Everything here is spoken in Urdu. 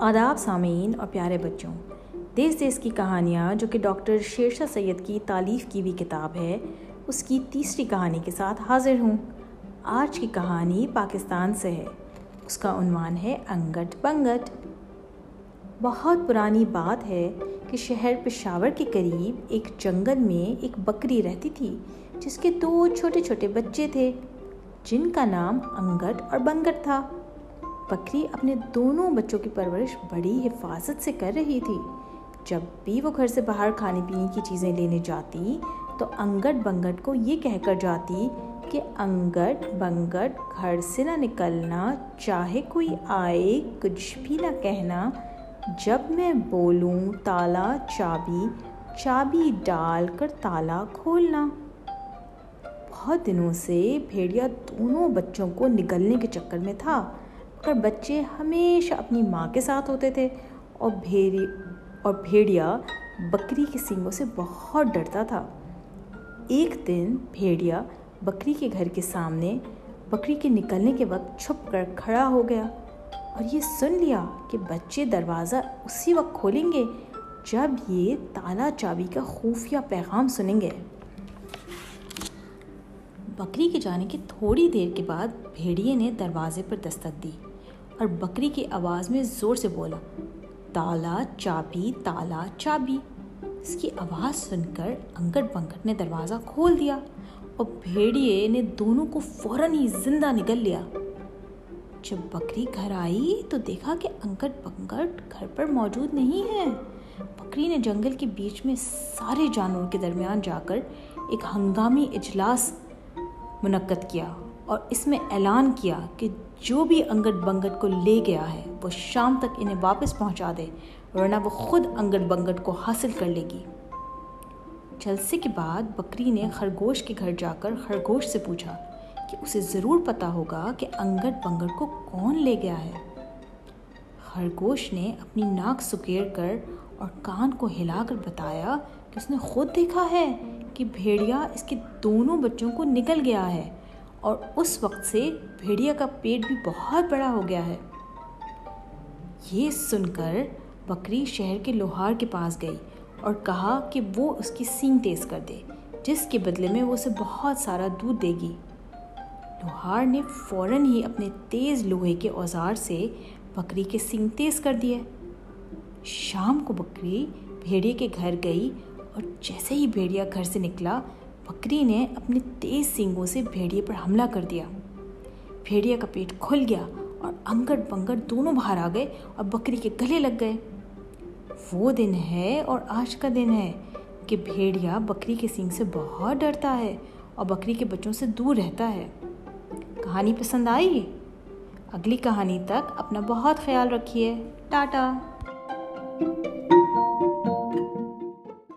آداب سامعین اور پیارے بچوں، دیس دیس کی کہانیاں جو کہ ڈاکٹر شیرشاہ سید کی تعلیف کی ہوئی کتاب ہے، اس کی تیسری کہانی کے ساتھ حاضر ہوں۔ آج کی کہانی پاکستان سے ہے۔ اس کا عنوان ہے انگٹ بنگٹ۔ بہت پرانی بات ہے کہ شہر پشاور کے قریب ایک جنگل میں ایک بکری رہتی تھی، جس کے دو چھوٹے چھوٹے بچے تھے، جن کا نام انگٹ اور بنگٹ تھا۔ بکری اپنے دونوں بچوں کی پرورش بڑی حفاظت سے کر رہی تھی۔ جب بھی وہ گھر سے باہر کھانے پینے کی چیزیں لینے جاتی تو انگٹ بنگٹ کو یہ کہہ کر جاتی کہ انگٹ بنگٹ گھر سے نہ نکلنا، چاہے کوئی آئے، کچھ بھی نہ کہنا۔ جب میں بولوں تالا چابی چابی ڈال کر تالا کھولنا۔ بہت دنوں سے بھیڑیا دونوں بچوں کو نگلنے کے چکر میں تھا۔ اور بچے ہمیشہ اپنی ماں کے ساتھ ہوتے تھے اور بھیڑی اور بھیڑیا بکری کے سینگوں سے بہت ڈرتا تھا۔ ایک دن بھیڑیا بکری کے گھر کے سامنے بکری کے نکلنے کے وقت چھپ کر کھڑا ہو گیا اور یہ سن لیا کہ بچے دروازہ اسی وقت کھولیں گے جب یہ تالا چابی کا خفیہ پیغام سنیں گے۔ بکری کے جانے کے تھوڑی دیر کے بعد بھیڑیے نے دروازے پر دستک دی۔ اور بکری کی آواز میں زور سے بولا، تالا چابی تالا چابی. اس کی آواز سن کر انگٹ بنگٹ نے دروازہ کھول دیا اور بھیڑیے نے دونوں کو فوراً ہی زندہ نگل لیا۔ جب بکری گھر آئی تو دیکھا کہ انگٹ بنگٹ گھر پر موجود نہیں ہے۔ بکری نے جنگل کے بیچ میں سارے جانوروں کے درمیان جا کر ایک ہنگامی اجلاس منعقد کیا اور اس میں اعلان کیا کہ جو بھی انگٹ بنگٹ کو لے گیا ہے، وہ شام تک انہیں واپس پہنچا دے، ورنہ وہ خود انگٹ بنگٹ کو حاصل کر لے گی۔ جلسے کے بعد بکری نے خرگوش کے گھر جا کر خرگوش سے پوچھا کہ اسے ضرور پتہ ہوگا کہ انگٹ بنگٹ کو کون لے گیا ہے۔ خرگوش نے اپنی ناک سکیڑ کر اور کان کو ہلا کر بتایا کہ اس نے خود دیکھا ہے کہ بھیڑیا اس کے دونوں بچوں کو نکل گیا ہے۔ اور اس وقت سے بھیڑیا کا پیٹ بھی بہت بڑا ہو گیا ہے۔ یہ سن کر بکری شہر کے لوہار کے پاس گئی اور کہا کہ وہ اس کی سینگ تیز کر دے، جس کے بدلے میں وہ اسے بہت سارا دودھ دے گی۔ لوہار نے فوراً ہی اپنے تیز لوہے کے اوزار سے بکری کے سینگ تیز کر دیے۔ شام کو بکری بھیڑیے کے گھر گئی اور جیسے ہی بھیڑیا گھر سے نکلا بکری نے اپنے تیز سینگوں سے بھیڑیے پر حملہ کر دیا۔ بھیڑیا کا پیٹ کھل گیا اور انگٹ بنگٹ دونوں باہر آ گئے اور بکری کے گلے لگ گئے۔ وہ دن ہے اور آج کا دن ہے کہ بھیڑیا بکری کے سینگ سے بہت ڈرتا ہے اور بکری کے بچوں سے دور رہتا ہے۔ کہانی پسند آئی؟ اگلی کہانی تک اپنا بہت خیال رکھیے۔ ٹاٹا۔